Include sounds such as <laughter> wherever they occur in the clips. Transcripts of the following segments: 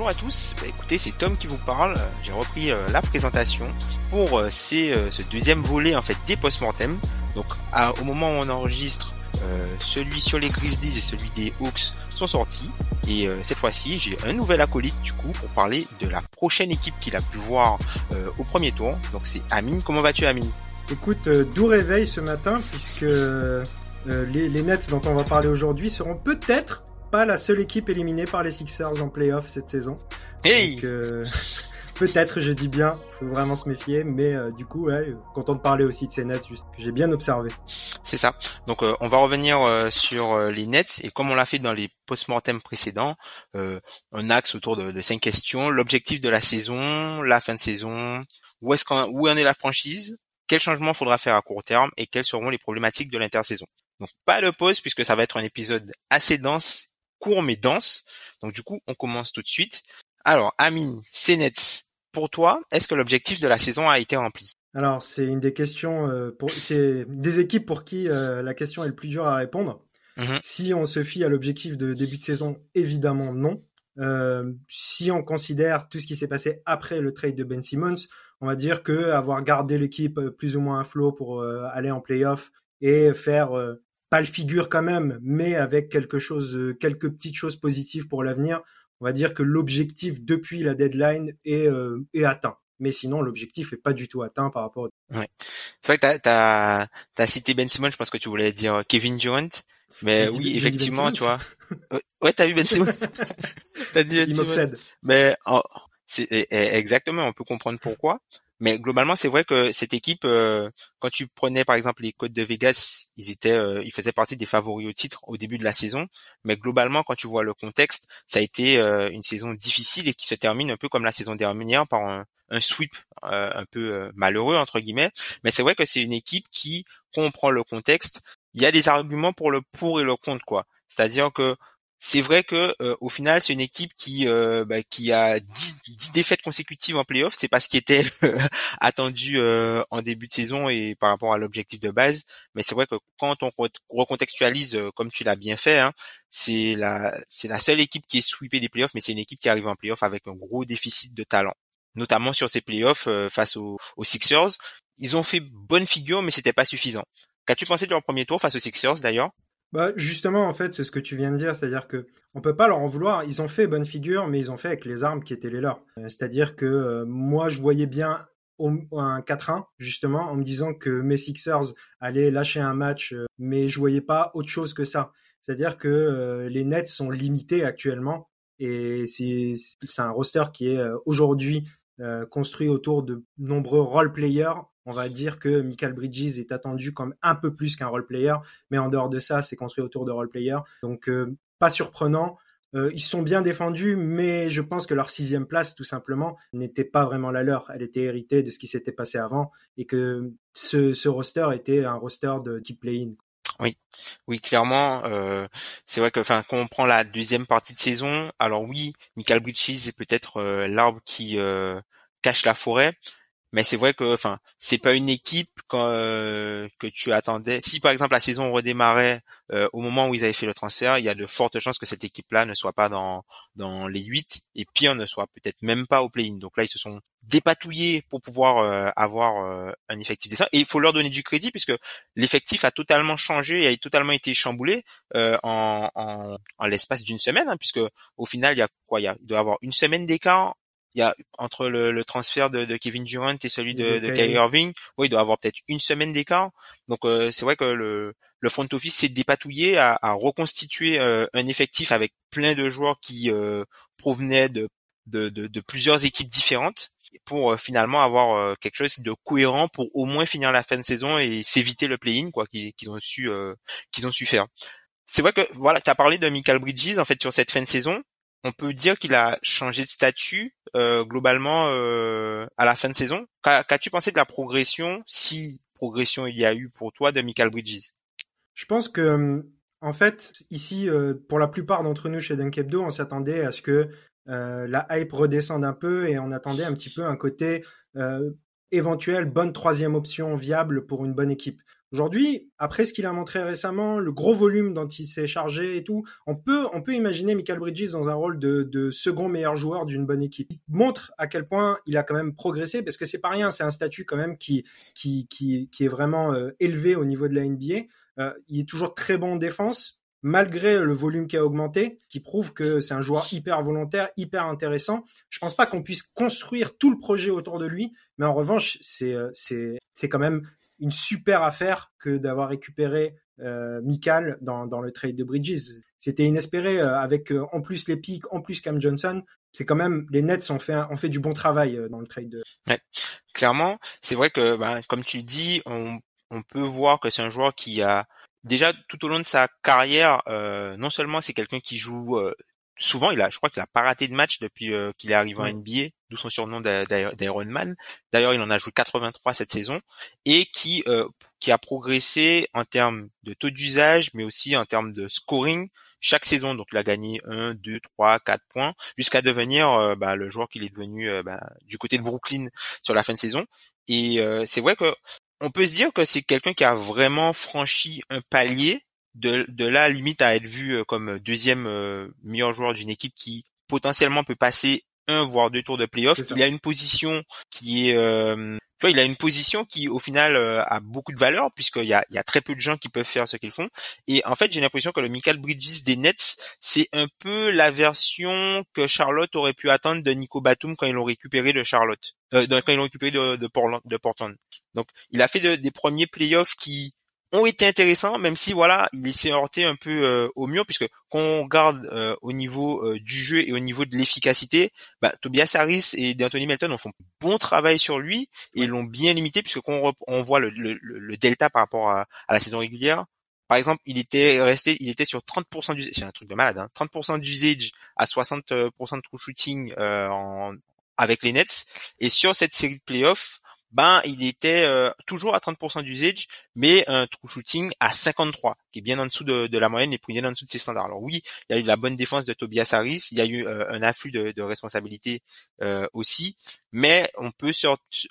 Bonjour à tous, Bah, écoutez c'est Tom qui vous parle, j'ai repris euh, la présentation pour euh, euh, ce deuxième volet en fait des post-mortem. Donc au moment où on enregistre, celui sur les Grizzlies et celui des Hawks sont sortis. Et cette fois-ci j'ai un nouvel acolyte du coup pour parler de la prochaine équipe qu'il a pu voir au premier tour. Donc c'est Amine, comment vas-tu Amine? Écoute, doux réveil ce matin, puisque les Nets dont on va parler aujourd'hui seront peut-être pas la seule équipe éliminée par les Sixers en playoff cette saison. Hey Donc, euh, <laughs> peut-être, je dis bien, faut vraiment se méfier, mais euh, du coup, ouais, content de parler aussi de ces Nets, juste que j'ai bien observé. C'est ça. Donc euh, on va revenir euh, sur euh, les Nets et comme on l'a fait dans les post-mortem précédents, euh, un axe autour de, de cinq questions l'objectif de la saison, la fin de saison, où est-ce qu'en où en est la franchise, quel changement faudra faire à court terme? Et quelles seront les problématiques de l'intersaison? Donc pas de pause puisque ça va être un épisode assez dense, court mais dense. Donc du coup on commence tout de suite. Alors Amine, ces Nets, pour toi, est-ce que l'objectif de la saison a été rempli? Alors, c'est une des questions, euh, pour, c'est des équipes pour qui euh, la question est le plus dure à répondre. Mhm. Si on se fie à l'objectif de début de saison, évidemment non. Euh, si on considère tout ce qui s'est passé après le trade de Ben Simmons, on va dire que avoir gardé l'équipe euh, plus ou moins à flot pour aller en playoff et faire euh, pas le figure quand même, mais avec quelque chose, euh, quelques petites choses positives pour l'avenir, on va dire que l'objectif depuis la deadline est, euh, est atteint. Mais sinon, l'objectif est pas du tout atteint par rapport. Au... C'est vrai que t'as, t'as, t'as cité Ben Simmons, je pense que tu voulais dire Kevin Durant. Mais dit- oui, Ben effectivement, tu vois. Ouais, Ouais, t'as vu Ben Simmons. <laughs> t'as dit Ben Il m'obsède. Mais oh, c'est exactement, on peut comprendre pourquoi. Mais globalement, c'est vrai que cette équipe, euh, quand tu prenais par exemple les Côtes de Vegas, ils étaient, euh, ils faisaient partie des favoris au titre au début de la saison. Mais globalement, quand tu vois le contexte, ça a été euh, une saison difficile et qui se termine un peu comme la saison dernière par un, un sweep euh, un peu euh, malheureux entre guillemets. Mais c'est vrai que c'est une équipe qui comprend le contexte. Il y a des arguments pour le pour et le contre quoi. C'est-à-dire que c'est vrai que euh, au final c'est une équipe qui euh, bah, qui a 10, 10 défaites consécutives en playoff. C'est pas ce qui était <laughs> attendu euh, en début de saison et par rapport à l'objectif de base. Mais c'est vrai que quand on re- recontextualise comme tu l'as bien fait hein, c'est la c'est la seule équipe qui est sweepée des playoffs mais c'est une équipe qui arrive en playoff avec un gros déficit de talent. Notamment sur ces playoffs face aux, aux Sixers. Ils ont fait bonne figure mais c'était pas suffisant. Qu'as-tu pensé de leur premier tour face aux Sixers d'ailleurs? Bah, justement, en fait, c'est ce que tu viens de dire, c'est-à-dire que on peut pas leur en vouloir. Ils ont fait bonne figure, mais ils ont fait avec les armes qui étaient les leurs. Euh, C'est-à-dire que euh, moi, je voyais bien un 4-1, justement, en me disant que mes Sixers allaient lâcher un match, euh, mais je voyais pas autre chose que ça. C'est-à-dire que les Nets sont limités actuellement, et c'est un roster qui est aujourd'hui construit autour de nombreux role players. On va dire que Michael Bridges est attendu comme un peu plus qu'un role player mais en dehors de ça, c'est construit autour de role player. Donc euh, pas surprenant. Euh, ils sont bien défendus, mais je pense que leur sixième place, tout simplement, n'était pas vraiment la leur. Elle était héritée de ce qui s'était passé avant, et que ce, roster était un roster de type play-in. Oui, clairement, euh, c'est vrai que, quand on prend la deuxième partie de saison, alors oui, Michael Bridges est peut-être l'arbre qui cache la forêt, mais c'est vrai que, enfin, c'est pas une équipe euh, que tu attendais. Si par exemple la saison redémarrait euh, au moment où ils avaient fait le transfert, il y a de fortes chances que cette équipe-là ne soit pas dans dans les huit et pire ne soit peut-être même pas au play-in. Donc là, ils se sont dépatouillés pour pouvoir euh, avoir euh, un effectif décent. Et il faut leur donner du crédit puisque l'effectif a totalement changé et a totalement été chamboulé euh, en, en, en l'espace d'une semaine, hein, puisque au final, il y a quoi? Il y a, il doit y avoir une semaine d'écart il y a entre le, transfert de, Kevin Durant et celui de, de Kyrie Irving, oui, il doit avoir peut-être une semaine d'écart. Donc euh, c'est vrai que le, le front office s'est dépatouillé à, à reconstituer euh, un effectif avec plein de joueurs qui euh, provenaient de, de, de, plusieurs équipes différentes pour finalement avoir quelque chose de cohérent pour au moins finir la fin de saison et s'éviter le play-in quoi qu'ils ont su qu'ils ont su faire. C'est vrai que voilà, tu as parlé de Michael Bridges en fait sur cette fin de saison on peut dire qu'il a changé de statut euh, globalement euh, à la fin de saison. Qu'as-tu pensé de la progression, si progression il y a eu pour toi de Michael Bridges? Je pense que euh, en fait ici, pour la plupart d'entre nous chez Dunkebdo, on s'attendait à ce que la hype redescende un peu et on attendait un petit peu un côté éventuel bonne troisième option viable pour une bonne équipe. Aujourd'hui, après ce qu'il a montré récemment, le gros volume dont il s'est chargé et tout, on peut, on peut imaginer Michael Bridges dans un rôle de, second meilleur joueur d'une bonne équipe. Il montre à quel point il a quand même progressé parce que c'est pas rien, c'est un statut quand même qui, qui, qui, est vraiment euh, élevé au niveau de la NBA. Euh, il est toujours très bon en défense, malgré le volume qui a augmenté, qui prouve que c'est un joueur hyper volontaire, hyper intéressant. Je pense pas qu'on puisse construire tout le projet autour de lui, mais en revanche, c'est euh, c'est quand même une super affaire que d'avoir récupéré euh, Mikal dans, le trade de Bridges. C'était inespéré euh, avec euh, en plus les pics, en plus Cam Johnson. C'est quand même les Nets ont fait ont fait du bon travail euh, dans le trade. De... Ouais. Clairement, c'est vrai que bah, comme tu dis, on, on peut voir que c'est un joueur qui a déjà tout au long de sa carrière, non seulement c'est quelqu'un qui joue souvent, il a, je crois qu'il a pas raté de match depuis euh, qu'il est arrivé en NBA, d'où son surnom d'Iron Man. D'ailleurs, il en a joué 83 cette saison et qui euh, qui a progressé en termes de taux d'usage, mais aussi en termes de scoring chaque saison. Donc, il a gagné 1, 2, 3, 4 points jusqu'à devenir euh, bah, le joueur qu'il est devenu bah, du côté de Brooklyn sur la fin de saison. Et c'est vrai que on peut se dire que c'est quelqu'un qui a vraiment franchi un palier de, de là limite à être vu euh, comme deuxième euh, meilleur joueur d'une équipe qui potentiellement peut passer un voire deux tours de playoff. Il a une position qui est euh, tu vois, il a une position qui au final a beaucoup de valeur puisqu'il y a, il y a très peu de gens qui peuvent faire ce qu'ils font. Et en fait, j'ai l'impression que le Michael Bridges des Nets, c'est un peu la version que Charlotte aurait pu attendre de Nico Batum quand ils l'ont récupéré de Charlotte, euh, quand ils l'ont récupéré de, de, Portland, de Portland. Donc, il a fait des premiers playoffs qui ont été intéressants, même si voilà, il s'est heurté un peu euh, au mur, puisque quand on regarde euh, au niveau euh, du jeu et au niveau de l'efficacité, bah, Tobias Harris et D'Anthony Melton ont fait bon travail sur lui et l'ont bien limité, puisque quand on, voit le, le, delta par rapport à, la saison régulière, par exemple, il était resté, il était sur 30% d'usage, c'est un truc de malade, hein, 30% d'usage à 60% de true shooting en, avec les Nets, et sur cette série de playoffs, ben il était euh, toujours à 30% d'usage, mais un true shooting à 53, qui est bien en dessous de, la moyenne et bien en dessous de ses standards. Alors oui, il y a eu la bonne défense de Tobias Harris, il y a eu euh, un afflux de, de responsabilités euh, aussi, mais on peut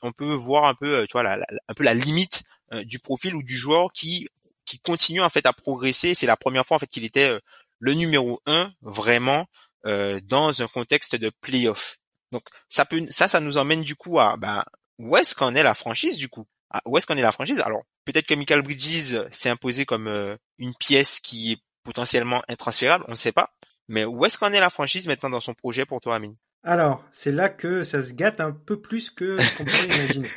on peut voir un peu, tu vois, la, un peu la limite du profil ou du joueur qui qui continue en fait à progresser. C'est la première fois en fait qu'il était le numéro un vraiment dans un contexte de playoff. Donc ça peut ça ça nous emmène du coup à bah, où est-ce qu'en est la franchise du coup? Ah, Où est-ce qu'en est la franchise? Alors peut-être que Michael Bridges s'est imposé comme euh, une pièce qui est potentiellement intransférable, on ne sait pas. Mais où est-ce qu'en est la franchise maintenant dans son projet pour toi, Amine? Alors, c'est là que ça se gâte un peu plus que ce qu'on pourrait imaginer.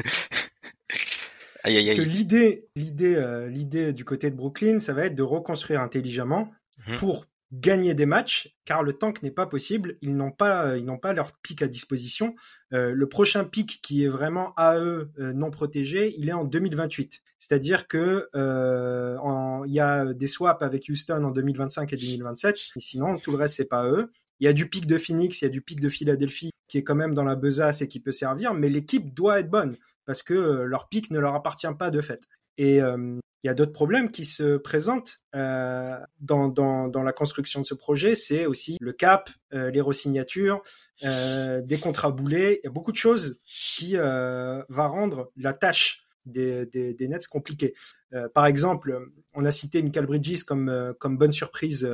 Aïe, <laughs> aïe, aïe. Parce que l'idée, l'idée, euh, l'idée du côté de Brooklyn, ça va être de reconstruire intelligemment mhm. pour gagner des matchs, car le tank n'est pas possible. Ils n'ont pas, ils n'ont pas leur pic à disposition. Euh, le prochain pic qui est vraiment à eux euh, non protégé, il est en 2028. C'est-à-dire que euh, y a des swaps avec Houston en 2025 et 2027, mais sinon tout le reste c'est pas eux. Il y a du pic de Phoenix, il y a du pic de Philadelphie qui est quand même dans la besace et qui peut servir, mais l'équipe doit être bonne parce que leur pic ne leur appartient pas de fait. Et il y a d'autres problèmes qui se présentent euh, dans, dans, dans, la construction de ce projet. C'est aussi le cap, euh, les resignatures, euh, des contrats boulés. Il y a beaucoup de choses qui euh, va rendre la tâche des, des, des Nets compliquée. Euh, par exemple, on a cité Michael Bridges comme, euh, comme bonne surprise.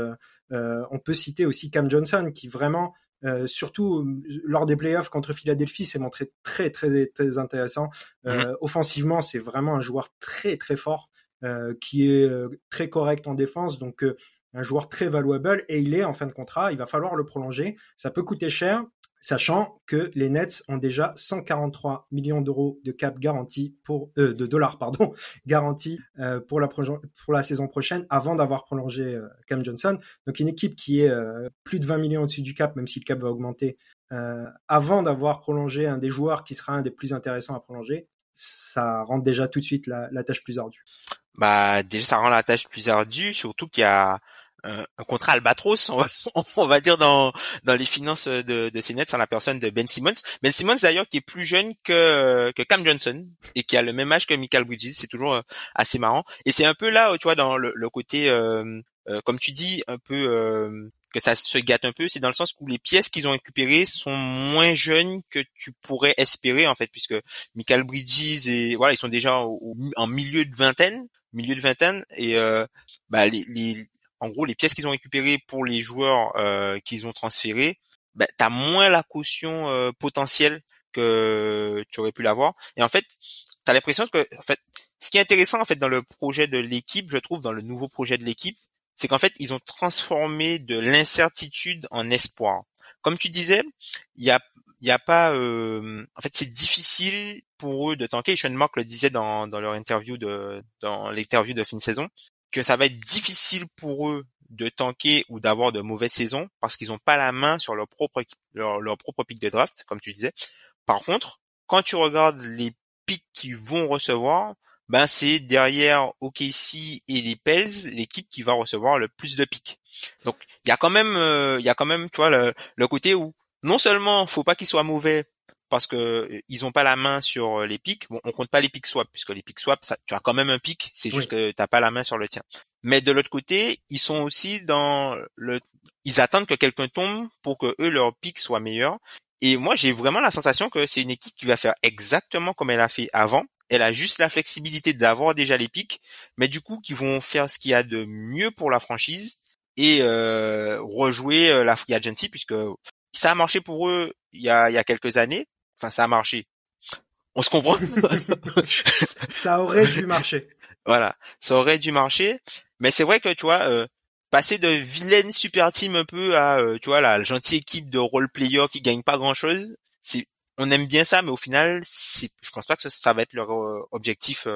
on peut citer aussi Cam Johnson qui vraiment euh, surtout lors des playoffs contre Philadelphie, s'est montré très très très intéressant. Euh, offensivement, c'est vraiment un joueur très très fort. Euh, qui est euh, très correct en défense, donc euh, un joueur très valuable et il est en fin de contrat, il va falloir le prolonger, ça peut coûter cher. sachant que les Nets ont déjà 143 millions d'euros de cap garanti pour de dollars pardon <laughs> garanti euh, pour la saison prochaine avant d'avoir prolongé Cam Johnson. Donc une équipe qui est plus de 20 millions au-dessus du cap, même si le cap va augmenter, avant d'avoir prolongé un des joueurs qui sera un des plus intéressants à prolonger, ça rend déjà tout de suite la tâche plus ardue. Bah déjà ça rend la tâche plus ardue, surtout qu'il y a un, contrat albatros, <laughs> on va, dire dans dans les finances de, de Nets en la personne de Ben Simmons. Ben Simmons d'ailleurs qui est plus jeune que que Cam Johnson et qui a le même âge que Michael Bridges, c'est toujours euh, assez marrant. Et c'est un peu là, tu vois, dans le, le côté, euh, euh, comme tu dis, un peu euh, que ça se gâte un peu, c'est dans le sens où les pièces qu'ils ont récupérées sont moins jeunes que tu pourrais espérer en fait, puisque Michael Bridges et voilà, ils sont déjà en milieu de vingtaine, milieu de vingtaine et euh, bah, les, les, en gros, les pièces qu'ils ont récupérées pour les joueurs euh, qu'ils ont transférés, bah, tu as moins la caution euh, potentielle que tu aurais pu l'avoir. Et en fait, tu as l'impression que, en fait, ce qui est intéressant en fait dans le projet de l'équipe, je trouve, dans le nouveau projet de l'équipe, c'est qu'en fait, ils ont transformé de l'incertitude en espoir. Comme tu disais, il y a, y a pas, euh, en fait, c'est difficile pour eux de tanker. Sean Mark le disait dans, leur interview de, dans l'interview de fin de saison que ça va être difficile pour eux de tanker ou d'avoir de mauvaises saisons parce qu'ils n'ont pas la main sur leur propre leur, leur propre pic de draft, comme tu disais. Par contre, quand tu regardes les pics qu'ils vont recevoir, ben c'est derrière OKC et les Pels l'équipe qui va recevoir le plus de pics. Donc il y a quand même euh, il y a quand même tu vois le, le côté où non seulement faut pas qu'ils soient mauvais parce que euh, ils ont pas la main sur euh, les pics. Bon, on compte pas les pics swap puisque les pics swap, ça, tu as quand même un pic, c'est juste que t'as pas la main sur le tien. Mais de l'autre côté, ils sont aussi dans le, ils attendent que quelqu'un tombe pour que eux leur pic soit meilleur. Et moi, j'ai vraiment la sensation que c'est une équipe qui va faire exactement comme elle a fait avant. Elle a juste la flexibilité d'avoir déjà les pics, mais du coup, qui vont faire ce qu'il y a de mieux pour la franchise et euh, rejouer euh, la free agency puisque ça a marché pour eux il y a, il y a quelques années Enfin, ça a marché. On se comprend. <laughs> ça aurait dû marcher. Voilà, ça aurait dû marcher. Mais c'est vrai que tu vois, euh, passer de vilaine super team un peu à euh, tu vois la gentille équipe de role player qui gagne pas grand chose, c'est on aime bien ça, mais au final, c'est je pense pas que ça, va être leur euh, objectif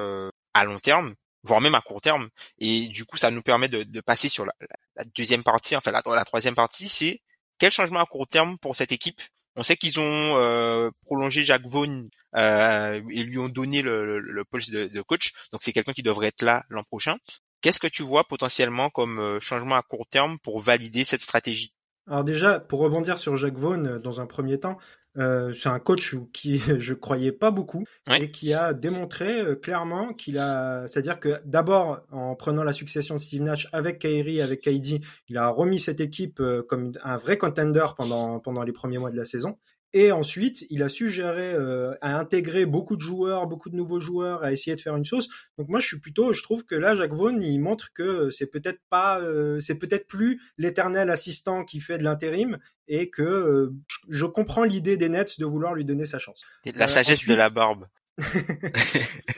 à long terme, voire même à court terme. Et du coup, ça nous permet de, de passer sur la, la, deuxième partie, enfin la, la troisième partie, c'est quel changement à court terme pour cette équipe on sait qu'ils ont euh, prolongé Jacques Vaughan euh, et lui ont donné le, poste de, coach, donc c'est quelqu'un qui devrait être là l'an prochain. Qu'est-ce que tu vois potentiellement comme euh, changement à court terme pour valider cette stratégie? Alors déjà, pour rebondir sur Jacques Vaughan dans un premier temps, euh, c'est un coach qui <laughs> je croyais pas beaucoup et qui a démontré euh, clairement qu'il a, c'est-à-dire que d'abord en prenant la succession de Steve Nash avec Kyrie, avec KD, il a remis cette équipe euh, comme un vrai contender pendant pendant les premiers mois de la saison. Et ensuite, il a suggéré euh, à intégrer beaucoup de joueurs, beaucoup de nouveaux joueurs, à essayer de faire une chose. Donc moi, je suis plutôt, je trouve que là, Jacques Vaughan, il montre que c'est peut-être pas, euh, c'est peut-être plus l'éternel assistant qui fait de l'intérim, et que euh, je comprends l'idée des Nets de vouloir lui donner sa chance. La sagesse de la barbe. <laughs>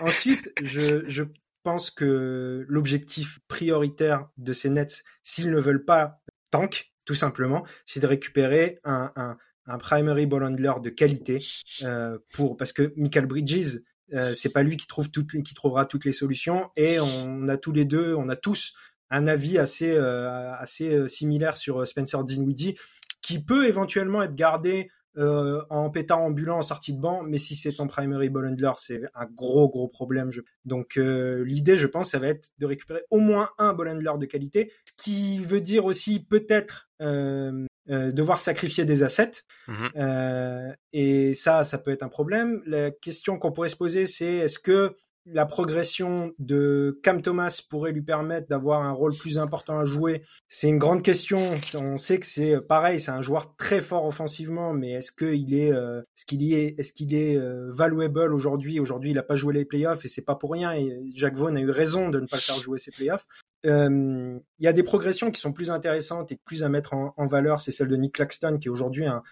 ensuite, je, je pense que l'objectif prioritaire de ces Nets, s'ils ne veulent pas tank, tout simplement, c'est de récupérer un, un, un primary ball handler de qualité euh, pour parce que Michael Bridges euh, c'est pas lui qui trouve toutes qui trouvera toutes les solutions et on a tous les deux on a tous un avis assez euh, assez euh, similaire sur Spencer Dinwiddie qui peut éventuellement être gardé euh, en pétard ambulant en sortie de banc, mais si c'est en primary ball handler, c'est un gros gros problème. Donc euh, l'idée, je pense, ça va être de récupérer au moins un ball handler de qualité, ce qui veut dire aussi peut-être euh, devoir sacrifier des assets. Mhm. Euh, et ça, ça peut être un problème. La question qu'on pourrait se poser, c'est est-ce que la progression de Cam Thomas pourrait lui permettre d'avoir un rôle plus important à jouer? C'est une grande question. On sait que c'est pareil, c'est un joueur très fort offensivement, mais est-ce qu'il est, euh, est-ce qu'il est, est-ce qu'il est euh, valuable aujourd'hui? Aujourd'hui, il n'a pas joué les playoffs et c'est pas pour rien. Et Jacques Vaughan a eu raison de ne pas faire jouer ses playoffs. Euh, il y a des progressions qui sont plus intéressantes et plus à mettre en, valeur. C'est celle de Nick Claxton, qui est aujourd'hui un,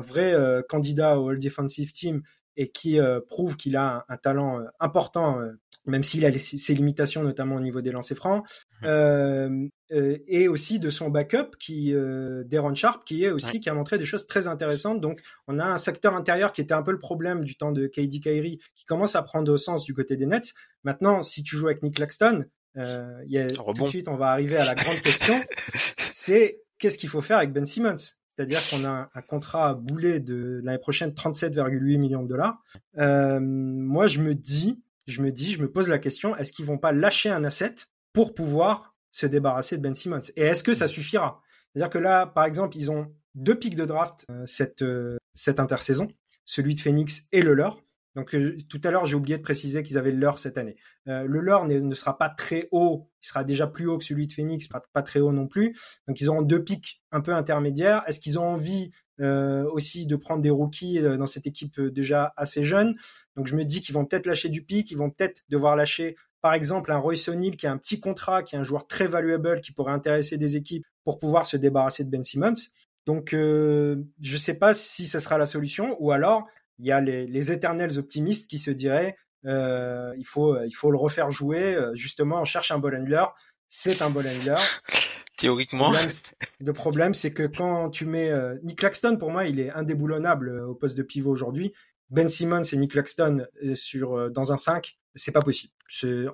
vrai euh, candidat au All Defensive Team et qui euh, prouve qu'il a un, talent euh, important, euh, même s'il a ses limitations, notamment au niveau des lancers francs. Mmh. et aussi de son backup qui Deron Sharp qui est aussi qui a montré des choses très intéressantes. Donc on a un secteur intérieur qui était un peu le problème du temps de KD Kyrie qui commence à prendre au sens du côté des Nets. Maintenant si tu joues avec Nick Claxton euh, y a, tout de suite on va arriver à la grande question. <laughs> C'est qu'est-ce qu'il faut faire avec Ben Simmons? C'est-à-dire qu'on a un contrat boulet de l'année prochaine 37,8 millions de dollars. Euh, moi, je me dis, je me dis, je me pose la question est-ce qu'ils vont pas lâcher un asset pour pouvoir se débarrasser de Ben Simmons? Et est-ce que ça suffira? C'est-à-dire que là, par exemple, ils ont deux pics de draft euh, cette euh, cette intersaison, celui de Phoenix et le leur. Donc euh, tout à l'heure, j'ai oublié de préciser qu'ils avaient le leur cette année. Euh, le leur ne, sera pas très haut, il sera déjà plus haut que celui de Phoenix, pas, pas très haut non plus. Donc ils auront deux pics un peu intermédiaires. Est-ce qu'ils ont envie euh, aussi de prendre des rookies dans cette équipe déjà assez jeune? Donc je me dis qu'ils vont peut-être lâcher du pic, ils vont peut-être devoir lâcher par exemple un Royce O'Neal qui a un petit contrat, qui est un joueur très valuable, qui pourrait intéresser des équipes pour pouvoir se débarrasser de Ben Simmons. Donc je ne sais pas si ce sera la solution ou alors il y a les, les éternels optimistes qui se diraient euh, il faut il faut le refaire jouer. Euh, justement, on cherche un ball handler. C'est un ball handler. Théoriquement. Le problème, c'est que quand tu mets euh, Nick Claxton, pour moi, il est indéboulonnable euh, au poste de pivot aujourd'hui. Ben Simmons et Nick Claxton sur dans un 5, c'est pas possible.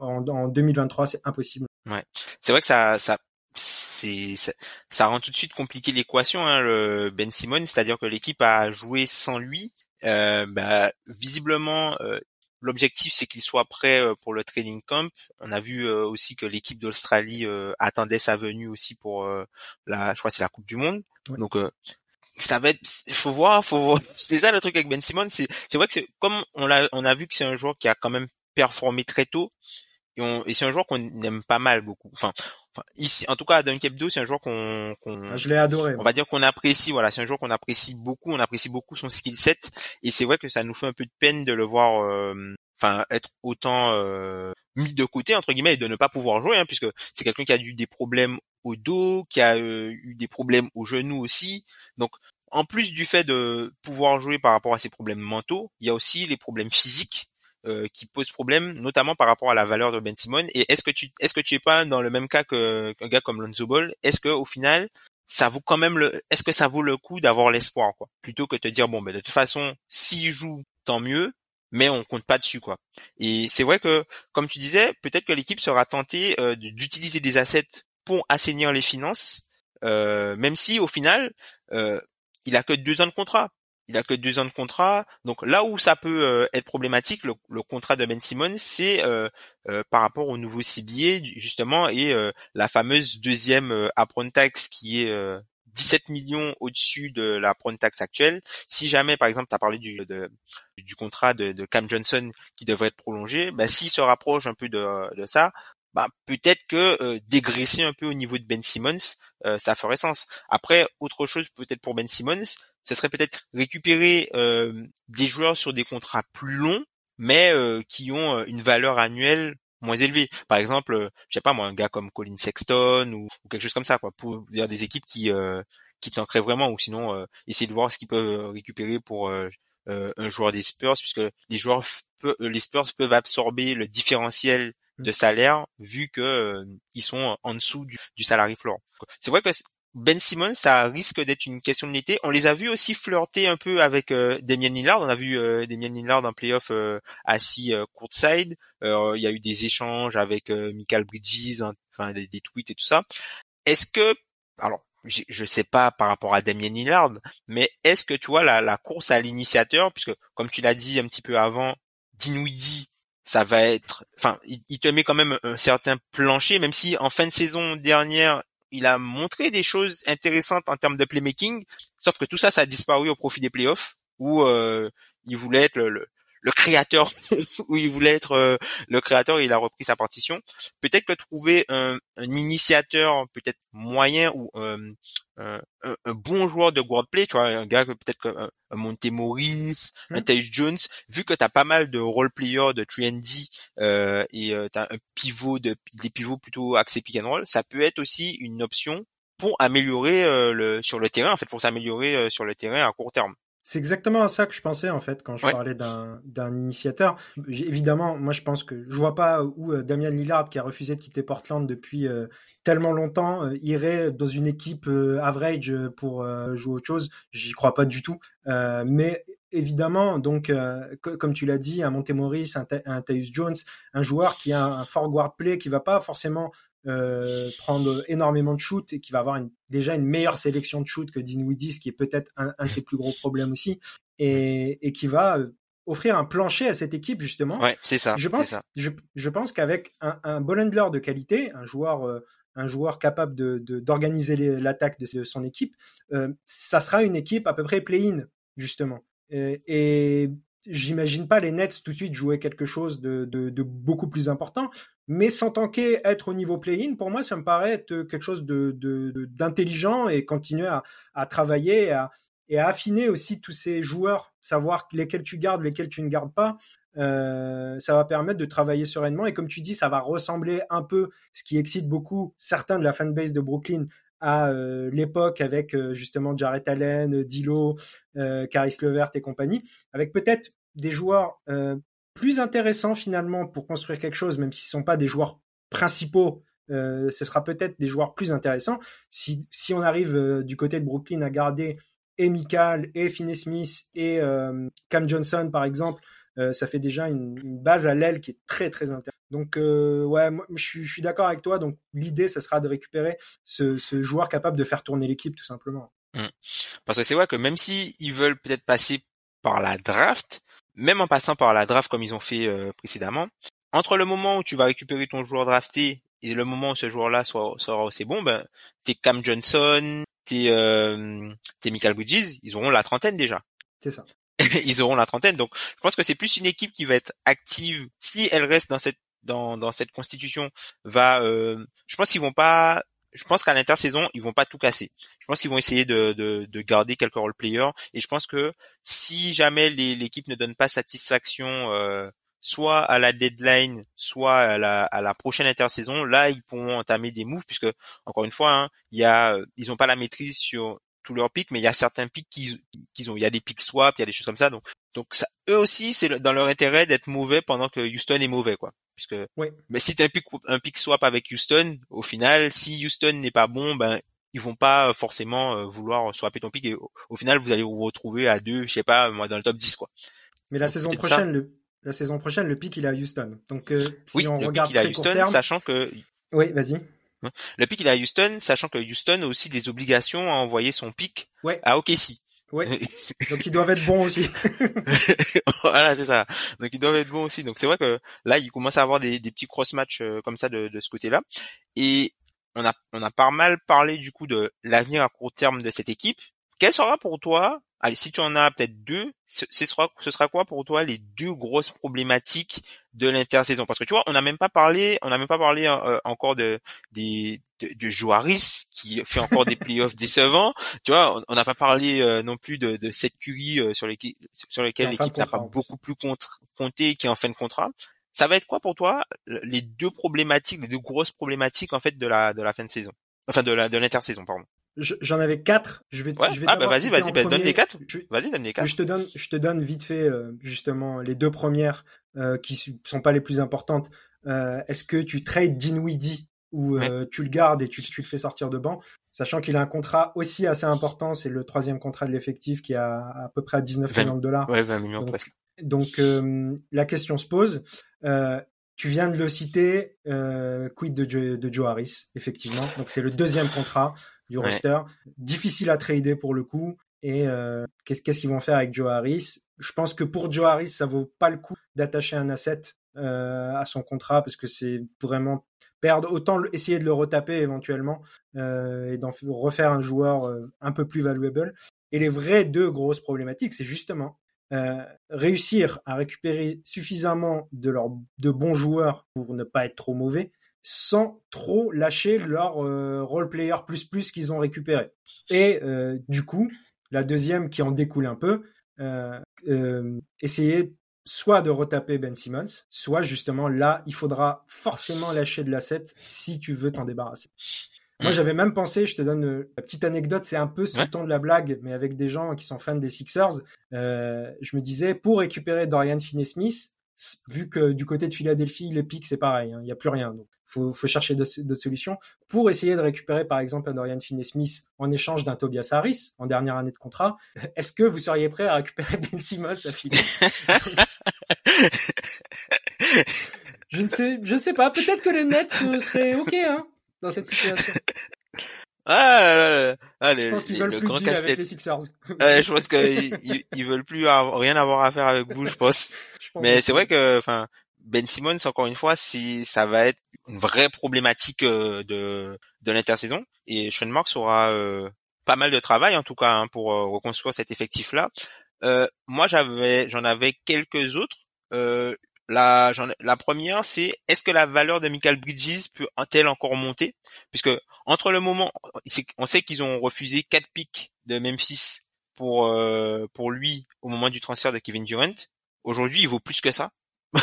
En, en 2023, c'est impossible. Ouais, c'est vrai que ça ça c'est ça, ça, rend tout de suite compliqué l'équation hein, le Ben Simmons, c'est-à-dire que l'équipe a joué sans lui euh, bah, visiblement, euh, l'objectif c'est qu'il soit prêt euh, pour le training camp. On a vu aussi que l'équipe d'Australie attendait sa venue aussi pour la, je crois c'est la Coupe du Monde. Donc ça va être, faut voir, faut voir. <laughs> C'est ça le truc avec Ben Simmons. C'est, c'est vrai que c'est comme on l'a, on a vu que c'est un joueur qui a quand même performé très tôt. Et, on, et c'est un joueur qu'on aime pas mal beaucoup. Enfin, ici, en tout cas, Adam Kebdo, c'est un joueur qu'on, qu'on ah, je l'ai adoré. On va dire qu'on apprécie. Voilà, c'est un joueur qu'on apprécie beaucoup. On apprécie beaucoup son skill set. Et c'est vrai que ça nous fait un peu de peine de le voir, euh, enfin, être autant euh, mis de côté entre guillemets et de ne pas pouvoir jouer, hein, puisque c'est quelqu'un qui a eu des problèmes au dos, qui a euh, eu des problèmes au genou aussi. Donc, en plus du fait de pouvoir jouer par rapport à ses problèmes mentaux, il y a aussi les problèmes physiques euh, qui pose problème, notamment par rapport à la valeur de Ben Simon. Et est-ce que tu est-ce que tu es pas dans le même cas qu'un gars comme Lonzo Ball? Est-ce que au final ça vaut quand même le est-ce que ça vaut le coup d'avoir l'espoir quoi? Plutôt que de te dire bon ben de toute façon s'il joue tant mieux mais on compte pas dessus quoi. Et c'est vrai que comme tu disais, peut-être que l'équipe sera tentée euh, d'utiliser des assets pour assainir les finances, euh, même si au final il a que deux ans de contrat il a que deux ans de contrat. Donc là où ça peut euh, être problématique, le, contrat de Ben Simmons, c'est euh, euh, par rapport au nouveau CBA justement et la fameuse deuxième apron tax qui est 17 millions au-dessus de la prone tax actuelle. Si jamais, par exemple, tu as parlé du, du contrat de, Cam Johnson qui devrait être prolongé, bah, s'il se rapproche un peu de, ça, bah, peut-être que dégraisser un peu au niveau de Ben Simmons, ça ferait sens. Après, autre chose peut-être pour Ben Simmons, ce serait peut-être récupérer euh, des joueurs sur des contrats plus longs, mais euh, qui ont euh, une valeur annuelle moins élevée. Par exemple, je sais pas moi, un gars comme Colin Sexton ou, quelque chose comme ça, quoi, pour dire des équipes qui qui t'ancraient vraiment, ou sinon essayer de voir ce qu'ils peuvent récupérer pour un joueur des Spurs, puisque les joueurs, les Spurs peuvent absorber le différentiel de mmh. salaire vu que ils sont en dessous du, du salary floor. C'est vrai que ben Simmons, ça risque d'être une question de l'été. On les a vus aussi flirter un peu avec euh, Damien Lillard. On a vu euh, Damien Lillard en playoff euh, assis euh, courtside. Il y a eu des échanges avec Michael Bridges, hein, enfin des, tweets et tout ça. Est-ce que, alors, je sais pas par rapport à Damien Lillard, mais est-ce que tu vois la, la course à l'initiateur, puisque comme tu l'as dit un petit peu avant, Dinwiddie ça va être, enfin, il, te met quand même un certain plancher, même si en fin de saison dernière, il a montré des choses intéressantes en termes de playmaking, sauf que tout ça, ça a disparu au profit des playoffs, où euh, il voulait être le, le créateur <laughs> où il voulait être euh, le créateur il a repris sa partition. Peut-être que trouver un, initiateur peut-être moyen ou euh, un, bon joueur de play, tu vois un gars peut-être comme un, Monte Morris un hmm. Tyus Jones. Vu que tu as pas mal de role players de 3D euh, et euh, tu as un pivot de des pivots plutôt axés pick and roll ça peut être aussi une option pour améliorer le sur le terrain en fait pour s'améliorer sur le terrain à court terme C'est exactement à ça que je pensais en fait quand je parlais d'un d'un initiateur. Évidemment, moi je pense que je vois pas où euh, Damien Lillard qui a refusé de quitter Portland depuis euh, tellement longtemps euh, irait dans une équipe average pour jouer autre chose. J'y crois pas du tout. mais évidemment, donc comme tu l'as dit, un Montemoris, un, un Tyus Jones, un joueur qui a un fort guard play qui va pas forcément euh, prendre énormément de shoot et qui va avoir une, déjà une meilleure sélection de shoot que Dinwiddie, qui est peut-être un, un, de ses plus gros problèmes aussi, et, et qui va euh, offrir un plancher à cette équipe justement. Ouais, c'est ça. Je pense, ça. Je, je, pense qu'avec un, un handler de qualité, un joueur, euh, un joueur capable de d'organiser l'attaque de, son équipe, euh, ça sera une équipe à peu près play-in justement. Et, et j'imagine pas les Nets tout de suite jouer quelque chose de, beaucoup plus important, mais sans tanker être au niveau play-in, pour moi, ça me paraît être quelque chose d'intelligent et continuer à, travailler et à, et à, affiner aussi tous ces joueurs, savoir lesquels tu gardes, lesquels tu ne gardes pas. Euh, ça va permettre de travailler sereinement et comme tu dis, ça va ressembler un peu ce qui excite beaucoup certains de la fanbase de Brooklyn à euh, l'époque avec euh, justement Jarrett Allen, Dilo, euh, Caris Levert et compagnie, avec peut-être des joueurs plus intéressants finalement pour construire quelque chose, même s'ils ne sont pas des joueurs principaux. ce sera peut-être des joueurs plus intéressants si, si on arrive du côté de Brooklyn à garder et Michael et Finney Smith et Cam Johnson par exemple ça fait déjà une, base à l'aile qui est très très intéressante. Donc euh, ouais, moi, je, suis, d'accord avec toi. Donc l'idée, ça sera de récupérer ce, joueur capable de faire tourner l'équipe tout simplement. Mmh. Parce que c'est vrai que même si ils veulent peut-être passer par la draft, même en passant par la draft comme ils ont fait euh, précédemment, entre le moment où tu vas récupérer ton joueur drafté et le moment où ce joueur-là sera assez bon, ben t'es Cam Johnson, t'es euh, t'es Michael Bridges, ils auront la trentaine déjà. C'est ça. <laughs> ils auront la trentaine. Donc, je pense que c'est plus une équipe qui va être active si elle reste dans cette dans, dans cette constitution va euh, je pense qu'ils vont pas je pense qu'à l'intersaison ils vont pas tout casser je pense qu'ils vont essayer de, de, de, garder quelques role players et je pense que si jamais l'équipe ne donne pas satisfaction euh, soit à la deadline soit à la, à la prochaine intersaison là ils pourront entamer des moves puisque encore une fois hein, y a ils ont pas la maîtrise sur tous leurs pics, mais il y a certains pics qu'ils qu'ils ont. Il y a des pics swap, il y a des choses comme ça. Donc, donc ça, eux aussi, c'est dans leur intérêt d'être mauvais pendant que Houston est mauvais, quoi. Puisque, oui. mais si tu un pic, un pic swap avec Houston, au final, si Houston n'est pas bon, ben ils vont pas forcément euh, vouloir swapper ton pic et au, final vous allez vous retrouver à deux, je sais pas, moi dans le top 10 quoi. Mais la saison prochaine, le, la saison prochaine, le pic il est à Houston. Donc euh, si oui, on le regarde pic il est à Houston, sachant que oui, vas-y. Le pic il est à Houston, sachant que Houston a aussi des obligations à envoyer son pic à OKC. Ouais. <laughs> Donc ils doivent être bons aussi. <laughs> voilà, c'est ça. Donc ils doivent être bons aussi. Donc c'est vrai que là, il commence à avoir des, des petits cross matchs euh, comme ça de, de ce côté-là. Et on a on a pas mal parlé du coup de l'avenir à court terme de cette équipe. Quel sera pour toi allez, si tu en as peut-être deux, ce, sera, ce sera quoi pour toi les deux grosses problématiques de l'intersaison? Parce que tu vois, on n'a même pas parlé, on n'a même pas parlé euh, encore de des de, de Joaris qui fait encore des playoffs décevants. Tu vois, on n'a pas parlé euh, non plus de, de cette curie euh, sur lesquels sur l'équipe n'a pas beaucoup plus compté, qui est en fin de contrat. Ça va être quoi pour toi les deux problématiques, les deux grosses problématiques en fait de la de la fin de saison, enfin de la de l'intersaison, pardon. J'en avais quatre. Je vais, je vais ah bah vas-y, vas-y, bah, donne les quatre. Vas-y, donne les quatre. Je te donne, je te donne vite fait euh, justement les deux premières euh, qui sont pas les plus importantes. Euh, Est-ce que tu trades Dinwiddie ou euh, tu le gardes et tu, tu, le fais sortir de banc, sachant qu'il a un contrat aussi assez important, c'est le troisième contrat de l'effectif qui a à peu près à 19 millions de dollars. Ouais, 20 millions donc, presque. Donc euh, la question se pose. tu viens de le citer, quid de, de Joe Harris, effectivement. Donc c'est le deuxième contrat du roster. Difficile à trader pour le coup. Et euh, qu'est-ce qu'ils vont faire avec Joe Harris? Je pense que pour Joe Harris, ça vaut pas le coup d'attacher un asset euh, à son contrat parce que c'est vraiment perdre. Autant essayer de le retaper éventuellement euh, et d'en refaire un joueur un peu plus valuable. Et les vraies deux grosses problématiques, c'est justement euh, réussir à récupérer suffisamment de, leur, de bons joueurs pour ne pas être trop mauvais sans trop lâcher leur euh, role player plus plus qu'ils ont récupéré. Et euh, du coup, la deuxième qui en découle un peu, euh, euh, essayer soit de retaper Ben Simmons, soit justement là, il faudra forcément lâcher de l'asset si tu veux t'en débarrasser. Moi, Mm. j'avais même pensé, je te donne la petite anecdote, c'est un peu sous le ton de la blague, mais avec des gens qui sont fans des Sixers, euh, je me disais, pour récupérer Dorian Finney-Smith, vu que du côté de Philadelphie, les pics, c'est pareil, hein, il n'y a plus rien. Donc, faut, faut chercher d'autres solutions. Pour essayer de récupérer, par exemple, un Dorian Finney-Smith en échange d'un Tobias Harris en dernière année de contrat, <laughs> est-ce que vous seriez prêt à récupérer Ben Simmons à Philly? <laughs> Je ne sais, je sais pas. Peut-être que les Nets euh, seraient ok hein, dans cette situation. Ah, là, là, là. Ah, les- Je pense qu'ils veulent le plus grand deal avec les Sixers. Je pense qu'ils ils, ils veulent plus avoir- rien avoir à faire avec vous, je pense. Pense Mais c'est vrai que, enfin, Ben Simmons, encore une fois, si ça va être une vraie problématique euh, de de l'intersaison, et Sean Marks aura euh, pas mal de travail en tout cas hein, pour euh, reconstruire cet effectif-là. Euh, moi, j'avais, j'en avais quelques autres. Euh, la, la première, c'est est-ce que la valeur de Michael Bridges peut-elle encore monter? Puisque entre le moment, on sait qu'ils ont refusé quatre pics de Memphis pour euh, pour lui au moment du transfert de Kevin Durant. Aujourd'hui, il vaut plus que ça <laughs>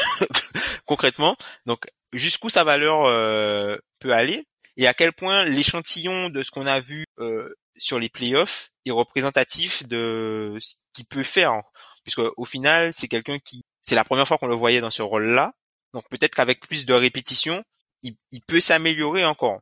concrètement. Donc, jusqu'où sa valeur euh, peut aller et à quel point l'échantillon de ce qu'on a vu euh, sur les playoffs est représentatif de ce qu'il peut faire, puisque au final, c'est quelqu'un qui, c'est la première fois qu'on le voyait dans ce rôle-là. Donc peut-être qu'avec plus de répétitions, il, il peut s'améliorer encore.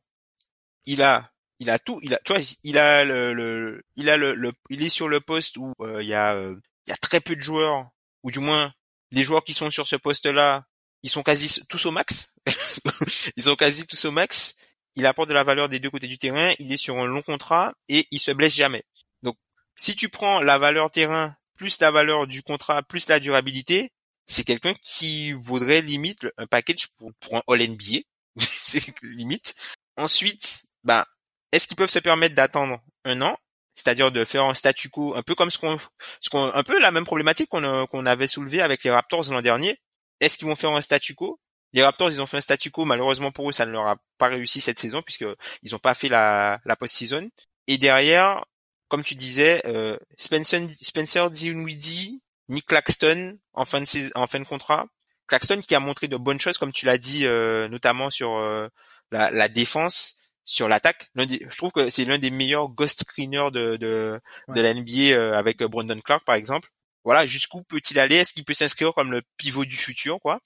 Il a, il a tout, il a, tu vois, il a le, le- il a le, le- il est sur le poste où euh, il y a, euh, il y a très peu de joueurs, ou du moins les joueurs qui sont sur ce poste-là, ils sont quasi tous au max. <laughs> ils sont quasi tous au max. Il apporte de la valeur des deux côtés du terrain. Il est sur un long contrat et il se blesse jamais. Donc, si tu prends la valeur terrain plus la valeur du contrat plus la durabilité, c'est quelqu'un qui vaudrait limite un package pour, un All NBA. <laughs> c'est limite. Ensuite, bah, est-ce qu'ils peuvent se permettre d'attendre un an, c'est-à-dire de faire un statu quo, un peu comme ce qu'on, ce qu'on, un peu la même problématique qu'on a- qu'on avait soulevé avec les Raptors l'an dernier. Est-ce qu'ils vont faire un statu quo? Les Raptors, ils ont fait un statu quo. Malheureusement pour eux, ça ne leur a pas réussi cette saison puisque ils n'ont pas fait la, la post-season. Et derrière, comme tu disais, euh, Spencer, Spencer Dinwiddie, Nick Claxton en fin de en fin de contrat. Claxton qui a montré de bonnes choses, comme tu l'as dit, euh, notamment sur euh, la, la défense, sur l'attaque. L'un des- Je trouve que c'est l'un des meilleurs ghost screeners de de, de la NBA euh, avec euh, Brandon Clark par exemple. Voilà, jusqu'où peut-il aller? Est-ce qu'il peut s'inscrire comme le pivot du futur, quoi?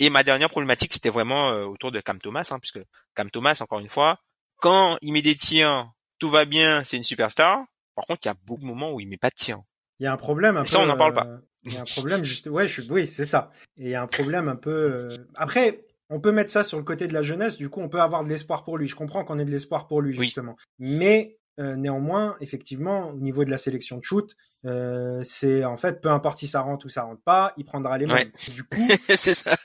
Et ma dernière problématique, c'était vraiment euh, autour de Cam Thomas, hein, puisque Cam Thomas, encore une fois, quand il met des tirs, tout va bien, c'est une superstar. Par contre, il y a beaucoup de moments où il met pas de tirs. Il y a un problème un peu. ça, on n'en parle pas. Il y a un problème juste. Ouais, je suis. Oui, c'est ça. Et il y a un problème un peu. Après, on peut mettre ça sur le côté de la jeunesse. Du coup, on peut avoir de l'espoir pour lui. Je comprends qu'on ait de l'espoir pour lui Oui. justement. Mais euh, néanmoins, effectivement, au niveau de la sélection de shoot, euh, c'est en fait peu importe si ça rentre ou ça rentre pas, il prendra les Ouais. mêmes. Du coup, <laughs> ça.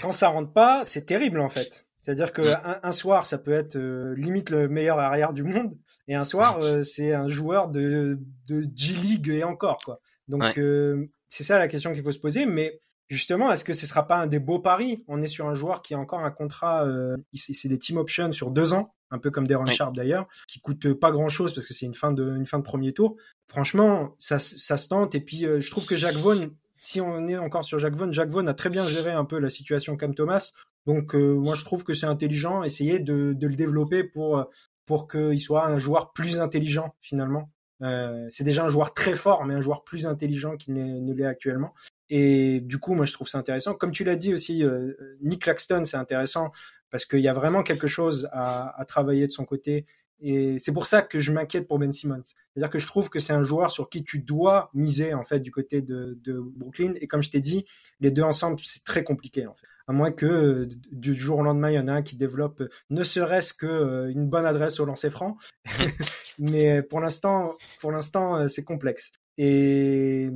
quand ça rentre pas, c'est terrible en fait. C'est-à-dire que Mm. un, un soir, ça peut être euh, limite le meilleur arrière du monde, et un soir, euh, c'est un joueur de, de G League et encore quoi. Donc Ouais. euh, c'est ça la question qu'il faut se poser. Mais justement, est-ce que ce sera pas un des beaux paris? On est sur un joueur qui a encore un contrat, euh, c'est des team options sur deux ans, un peu comme Deron Oui. Sharp d'ailleurs, qui coûte pas grand-chose parce que c'est une fin de une fin de premier tour. Franchement, ça, ça se tente. Et puis euh, je trouve que Jacques Vaughn, si on est encore sur Jacques Vaughn, Jacques Vaughn a très bien géré un peu la situation Cam Thomas. Donc euh, moi je trouve que c'est intelligent, essayer de, de le développer pour pour qu'il soit un joueur plus intelligent finalement. Euh, c'est déjà un joueur très fort, mais un joueur plus intelligent qu'il ne l'est actuellement. Et du coup, moi je trouve ça intéressant. Comme tu l'as dit aussi, euh, Nick Claxton, c'est intéressant parce qu'il y a vraiment quelque chose à, à travailler de son côté. Et c'est pour ça que je m'inquiète pour Ben Simmons. C'est-à-dire que je trouve que c'est un joueur sur qui tu dois miser en fait du côté de, de Brooklyn. Et comme je t'ai dit, les deux ensemble, c'est très compliqué en fait. À moins que du jour au lendemain, il y en a un qui développe ne serait-ce que euh, une bonne adresse au lancer franc. <laughs> Mais pour l'instant, pour l'instant, euh, c'est complexe. Et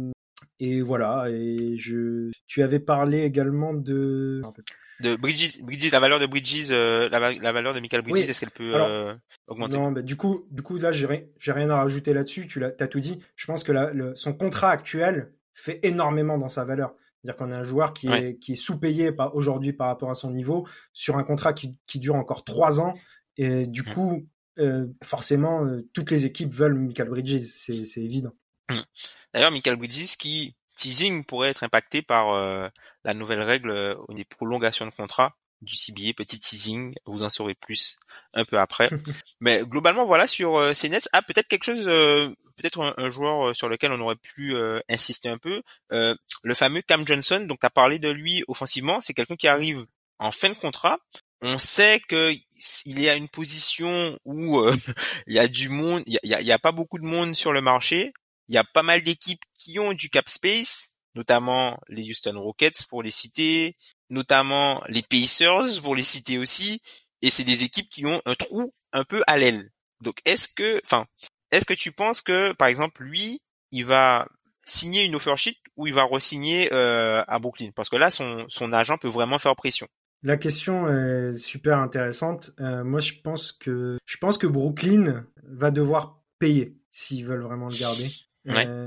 et voilà. Et je, tu avais parlé également de. De Bridges, Bridges, la valeur de Bridges, euh, la, va- la valeur de Michael Bridges, Oui. est-ce qu'elle peut Alors, euh, augmenter? Non, bah, du coup, du coup, là, j'ai ri- j'ai rien à rajouter là-dessus. Tu l'as, t'as tout dit. Je pense que la- le- son contrat actuel fait énormément dans sa valeur. C'est-à-dire qu'on a un joueur qui Ouais. est qui est sous-payé par aujourd'hui par rapport à son niveau sur un contrat qui, qui dure encore trois ans. Et du Mm. coup, euh, forcément, euh, toutes les équipes veulent Michael Bridges. C'est c'est évident. <clears throat> D'ailleurs, Michael Bridges qui teasing pourrait être impacté par euh, la nouvelle règle euh, des prolongations de contrat. du CBA, petit teasing, vous en saurez plus un peu après. <laughs> Mais globalement, voilà sur euh, ces Nets. Ah, peut-être quelque chose, euh, peut-être un, joueur euh, sur lequel on aurait pu insister un peu. le fameux Cam Johnson. Donc, tu as parlé de lui offensivement. C'est quelqu'un qui arrive en fin de contrat. On sait que il y a une position où <laughs> il y a du monde, il y a, y a, pas beaucoup de monde sur le marché. Il y a pas mal d'équipes qui ont du cap space, notamment les Houston Rockets pour les citer, notamment les Pacers pour les citer aussi, et c'est des équipes qui ont un trou un peu à l'aile. Donc est-ce que, enfin, est-ce que tu penses que, par exemple, lui, il va signer une offer sheet ou il va re-signer euh, à Brooklyn? Parce que là, son, agent peut vraiment faire pression. La question est super intéressante. Euh, moi, je pense que je pense que Brooklyn va devoir payer s'ils veulent vraiment le garder. Ouais. Euh,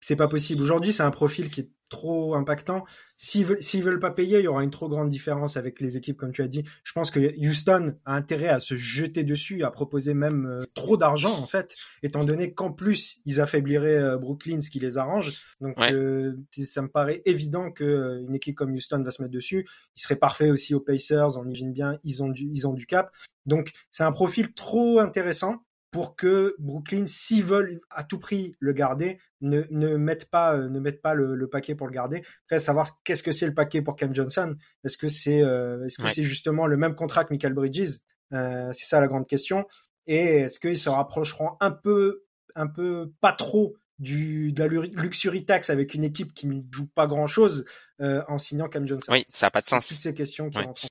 c'est pas possible. Aujourd'hui, c'est un profil qui est trop impactant. S'ils veulent, s'ils veulent pas payer, il y aura une trop grande différence avec les équipes, comme tu as dit. Je pense que Houston a intérêt à se jeter dessus, à proposer même euh, trop d'argent, en fait, étant donné qu'en plus, ils affaibliraient euh, Brooklyn, ce qui les arrange. Donc, euh, ça me paraît évident que une équipe comme Houston va se mettre dessus. Il serait parfait aussi aux Pacers, on imagine bien, ils ont du, ils ont du cap. Donc, c'est un profil trop intéressant pour que Brooklyn, s'ils veulent à tout prix le garder, ne, ne mettent pas, euh, ne mettent pas le, paquet pour le garder. Après, savoir qu'est-ce que c'est le paquet pour Cam Johnson? Est-ce que c'est, euh, est-ce que c'est justement le même contrat que Michael Bridges? Euh, C'est ça la grande question. Et est-ce qu'ils se rapprocheront un peu, un peu pas trop du, de la luxury tax avec une équipe qui ne joue pas grand chose en signant Cam Johnson? Oui, ça n'a pas de sens. Toutes ces questions qui rentrent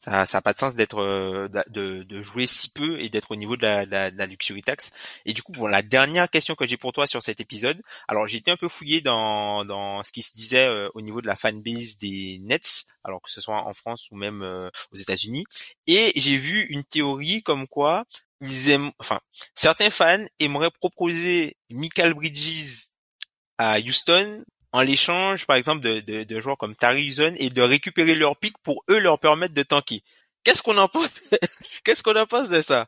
ça ça a pas de sens d'être euh, de, de jouer si peu et d'être au niveau de la, la, la, luxury tax. Et du coup bon la dernière question que j'ai pour toi sur cet épisode. Alors j'ai été un peu fouillé dans dans ce qui se disait euh, au niveau de la fanbase des Nets alors que ce soit en France ou même euh, aux États-Unis. Et j'ai vu une théorie comme quoi ils aiment enfin certains fans aimeraient proposer Michael Bridges à Houston en l'échange, par exemple, de, joueurs comme Tari et de récupérer leur pic pour eux leur permettre de tanker. Qu'est-ce qu'on en pense <laughs> Qu'est-ce qu'on en pense de ça?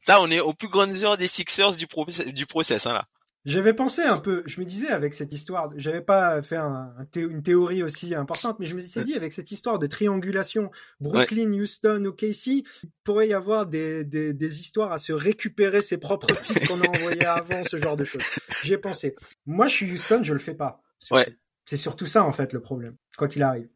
Ça, on est aux plus grandes heures des Sixers du, process, du process, hein, là. J'avais pensé un peu, je me disais avec cette histoire, j'avais pas fait un, une théorie aussi importante, mais je me suis dit avec cette histoire de triangulation Brooklyn, Houston, OKC, il pourrait y avoir des, des, des histoires à se récupérer ses propres <laughs> sites qu'on a envoyés avant, ce genre de choses. J'y ai pensé. Moi, je suis Houston, je le fais pas. Ouais. C'est surtout ça en fait le problème, quoi qu'il arrive.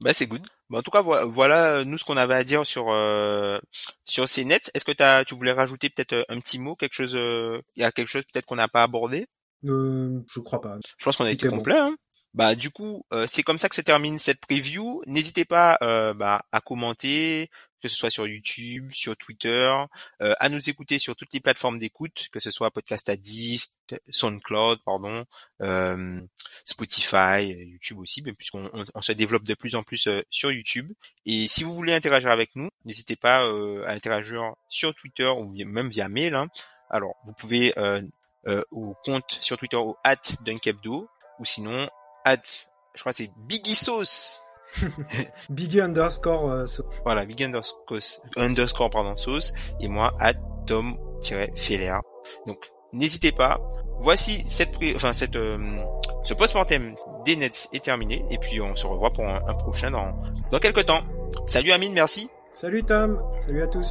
Bah c'est good. En tout cas voilà, euh, nous ce qu'on avait à dire sur euh, sur ces nets. Est-ce que as, tu voulais rajouter peut-être euh, un petit mot, quelque chose Il y a quelque chose peut-être qu'on n'a pas abordé? Euh, Je crois pas. Je pense qu'on a été complet. Hein. Bah du coup, c'est comme ça que se termine cette preview. N'hésitez pas bah, à commenter, que ce soit sur YouTube, sur Twitter, euh, à nous écouter sur toutes les plateformes d'écoute, que ce soit Podcast Addict, SoundCloud, pardon, euh, Spotify, YouTube aussi, puisqu'on on, se développe de plus en plus euh, sur YouTube. Et si vous voulez interagir avec nous, n'hésitez pas à interagir sur Twitter ou même via mail. Hein. Alors, vous pouvez au compte sur Twitter au at Dunkebdo ou sinon at, je crois que c'est Biggie Sauce <laughs> Biggie underscore euh, Voilà, Biggie underscore, underscore pardon, sauce. Et moi, à Tom-Feller. Donc, n'hésitez pas. Voici cette, enfin, cette, euh, ce post-mortem des Nets est terminé. Et puis, on se revoit pour un, un prochain dans, dans quelques temps. Salut Amine, merci. Salut Tom. Salut à tous.